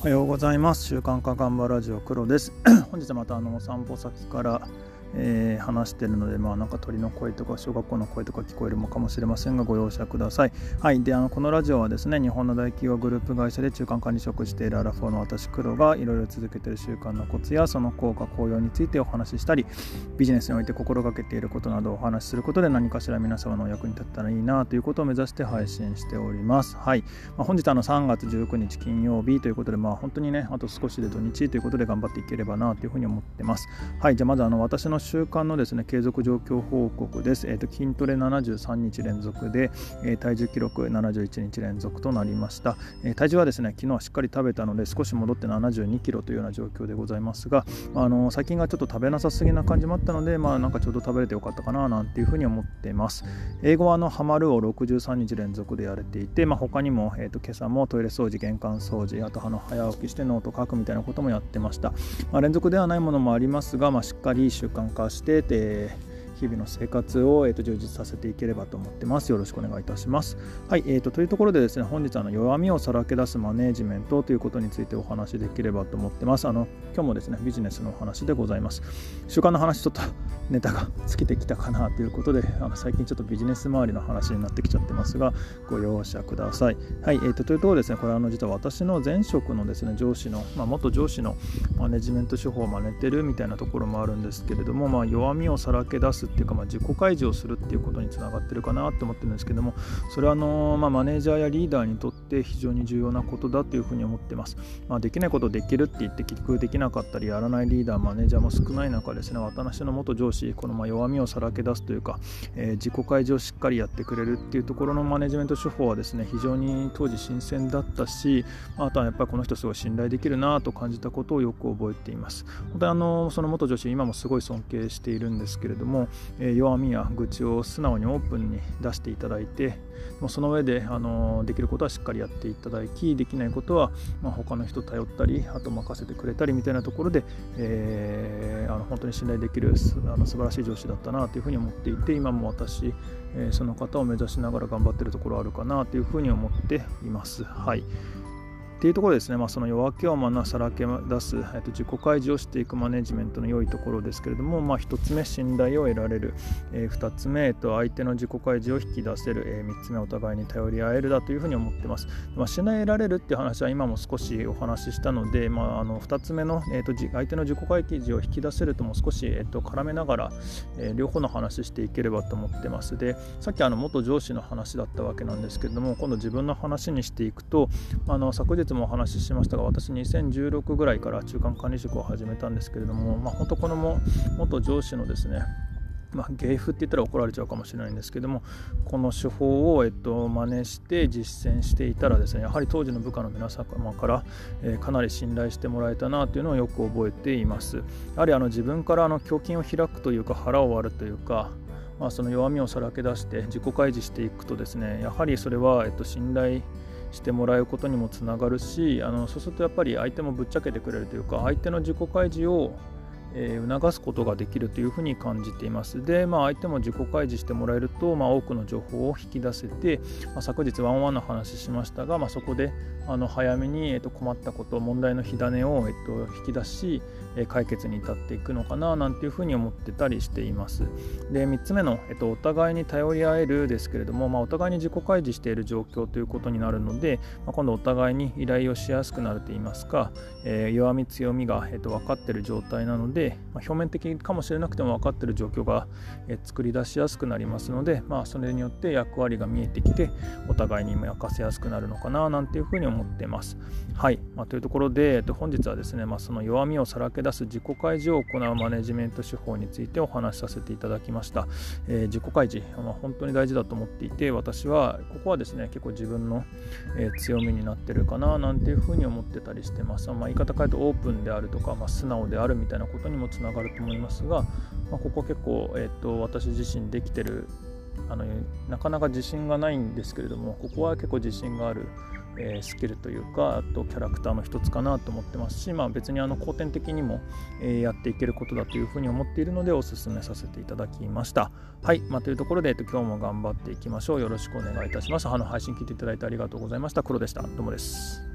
おはようございます。週刊かかんばラジオ黒です。本日はまたあの散歩先からえー、話してるので、まあ、なんか鳥の声とか小学校の声とか聞こえるのかもしれませんがご容赦ください。はい、であのこのラジオはですね日本の大企業グループ会社で中間管理職しているアラフォーの私黒がいろいろ続けている習慣のコツやその効果効用についてお話ししたりビジネスにおいて心がけていることなどをお話しすることで何かしら皆様のお役に立ったらいいなということを目指して配信しております。はい、まあ、本日あの3月19日金曜日ということで、まあ、本当にねあと少しで土日ということで頑張っていければなというふうに思ってます。はい、じゃあまずあの私の習慣のですね、継続状況報告です。えーと、筋トレ73日連続で、えー、体重記録71日連続となりました。えー、体重はですね、昨日はしっかり食べたので、少し戻って72キロというような状況でございますが、あの最近がちょっと食べなさすぎな感じもあったので、まあなんかちょうど食べれてよかったかななんていうふうに思っています。英語はあのハマるを63日連続でやれていて、まあ、他にも、えーと、今朝もトイレ掃除、玄関掃除、あとあの早起きしてノート書くみたいなこともやってました。まあ、連続ではないものもありますが、まあ、しっかり習慣化してで日々の生活を、えーと、充実させていければと思ってます。よろしくお願いいたします。はい、えーと、というところでですね、本日あの弱みをさらけ出すマネージメントということについてお話しできればと思ってます。あの今日もですね、ビジネスのお話でございます。習慣の話、ちょっとネタが尽きてきたかなということで、あの最近ちょっとビジネス周りの話になってきちゃってますが、ご容赦ください。はい、えーと、というところですね、これあの実は私の前職のですね、上司の、まあ、元上司のマネジメント手法を真似てるみたいなところもあるんですけれども、まあ、弱みをさらけ出すっていうか、まあ、自己開示をするっていうことにつながってるかなと思ってるんですけどもそれはあの、まあ、マネージャーやリーダーにとって非常に重要なことだというふうに思ってます、まあ、できないことできるって言って結局できなかったりやらないリーダーマネージャーも少ない中ですね私の元上司このま弱みをさらけ出すというか、えー、自己開示をしっかりやってくれるっていうところのマネジメント手法はですね非常に当時新鮮だったしあとはやっぱりこの人すごい信頼できるなと感じたことをよく覚えています。本当にあのその元上司今もすごい尊敬しているんですけれども、え、弱みや愚痴を素直にオープンに出していただいてもその上であのできることはしっかりやっていただきできないことは、まあ、他の人頼ったりあと任せてくれたりみたいなところで、えー、あの本当に信頼できるあの素晴らしい上司だったなというふうに思っていて今も私、え、その方を目指しながら頑張ってるところあるかなというふうに思っています。はいっていうところですね、まあ、その夜明けをまなさらけ出す、えっと、自己開示をしていくマネジメントの良いところですけれども、まあ、1つ目、信頼を得られる、えー、2つ目、えっと、相手の自己開示を引き出せる、えー、3つ目、お互いに頼り合えるだというふうに思ってます。まあ、信頼得られるっていう話は今も少しお話ししたので、まあ、あの2つ目の、えっと、相手の自己開示を引き出せるとも少し、えっと、絡めながら、えー、両方の話していければと思ってます。で、さっきあの元上司の話だったわけなんですけれども、今度自分の話にしていくと、あの昨日もお話ししましたが私2016ぐらいから中間管理職を始めたんですけれども、まあ、本当このも元上司のですねまあ、芸風って言ったら怒られちゃうかもしれないんですけどもこの手法を、えっと、真似して実践していたらですねやはり当時の部下の皆様から、え、かなり信頼してもらえたなというのをよく覚えています。やはりあの自分からあの胸筋を開くというか腹を割るというかまあ、その弱みをさらけ出して自己開示していくとですねやはりそれは、えっと、信頼してもらうことにもつながるしあのそうするとやっぱり相手もぶっちゃけてくれるというか相手の自己開示をえー、促すことができるというふうに感じています。で、まあ、相手も自己開示してもらえると、まあ、多くの情報を引き出せて、まあ、昨日ワンワンの話しましたが、まあ、そこであの早めに、えー、と困ったこと問題の火種を、えー、と引き出し、えー、解決に至っていくのかななんていうふうに思ってたりしています。で3つ目の、えー、とお互いに頼り合えるですけれども、まあ、お互いに自己開示している状況ということになるので、まあ、今度お互いに依頼をしやすくなるといいますか、えー、弱み強みが、えー、と分かっている状態なので、まあ、表面的かもしれなくても分かってる状況が、え、作り出しやすくなりますので、まあ、それによって役割が見えてきてお互いに任せやすくなるのかななんていうふうに思ってます。はい、まあ、というところで、えっと、本日はですね、まあ、その弱みをさらけ出す自己開示を行うマネジメント手法についてお話しさせていただきました。えー、自己開示、まあ、本当に大事だと思っていて、私はここはですね、結構自分の、えー、強みになってるかななんていうふうに思ってたりしてます。まあ、言い方変えるとオープンであるとか、まあ、素直であるみたいなことにもつながると思いますが、まあ、ここ結構、えっと、私自身できてるあのなかなか自信がないんですけれどもここは結構自信があるえー、スキルというかあとキャラクターの一つかなと思ってますし、まあ、別にあの後天的にも、え、やっていけることだというふうに思っているのでお勧めさせていただきました。はい、まあ、というところで、えっと、今日も頑張っていきましょう。よろしくお願いいたします。あの配信聞いていただいてありがとうございました。黒でした。どうもです。